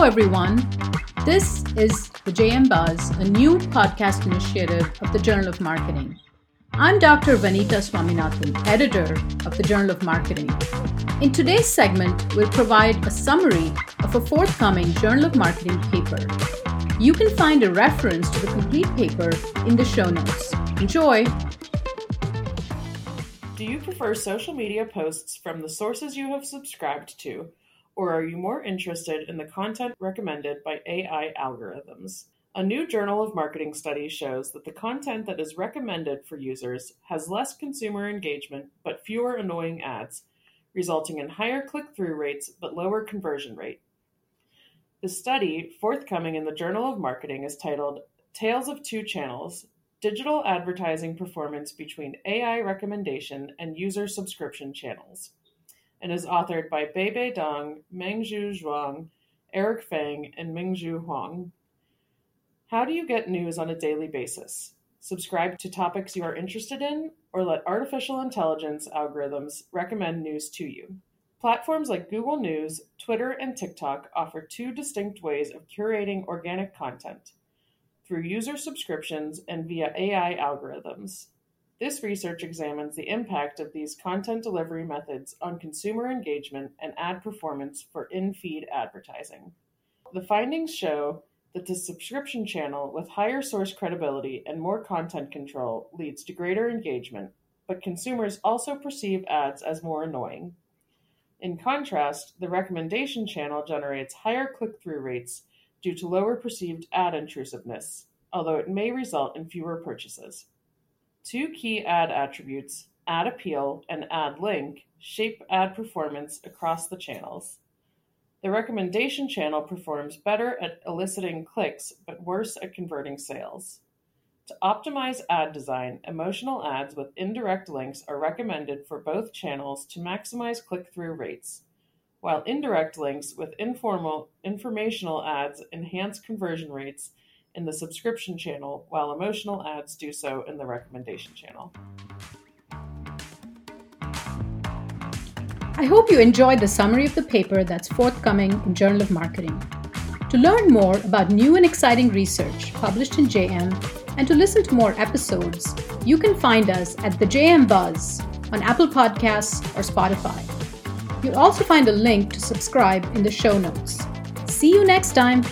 Hello, everyone. This is the JM Buzz, a new podcast initiative of the Journal of Marketing. I'm Dr. Vanitha Swaminathan, editor of the Journal of Marketing. In today's segment, we'll provide a summary of a forthcoming Journal of Marketing paper. You can find a reference to the complete paper in the show notes. Enjoy! Do you prefer social media posts from the sources you have subscribed to? Or are you more interested in the content recommended by AI algorithms? A new Journal of Marketing study shows that the content that is recommended for users has less consumer engagement but fewer annoying ads, resulting in higher click through rates but lower conversion rate. The study, forthcoming in the Journal of Marketing, is titled Tales of Two Channels Digital Advertising Performance Between AI Recommendation and User Subscription Channels and is authored by Beibei Dong, Mengzhou Zhuang, Eric Fang, and Minxue Huang. How do you get news on a daily basis? Subscribe to topics you are interested in, or let artificial intelligence algorithms recommend news to you. Platforms like Google News, Twitter, and TikTok offer two distinct ways of curating organic content through user subscriptions and via AI algorithms. This research examines the impact of these content delivery methods on consumer engagement and ad performance for in feed advertising. The findings show that the subscription channel with higher source credibility and more content control leads to greater engagement, but consumers also perceive ads as more annoying. In contrast, the recommendation channel generates higher click through rates due to lower perceived ad intrusiveness, although it may result in fewer purchases. Two key ad attributes, ad appeal and ad link, shape ad performance across the channels. The recommendation channel performs better at eliciting clicks but worse at converting sales. To optimize ad design, emotional ads with indirect links are recommended for both channels to maximize click through rates, while indirect links with informal informational ads enhance conversion rates in the subscription channel, while emotional ads do so in the recommendation channel. I hope you enjoyed the summary of the paper that's forthcoming in Journal of Marketing. To learn more about new and exciting research published in JM and to listen to more episodes, you can find us at the JM Buzz on Apple Podcasts or Spotify. You'll also find a link to subscribe in the show notes. See you next time.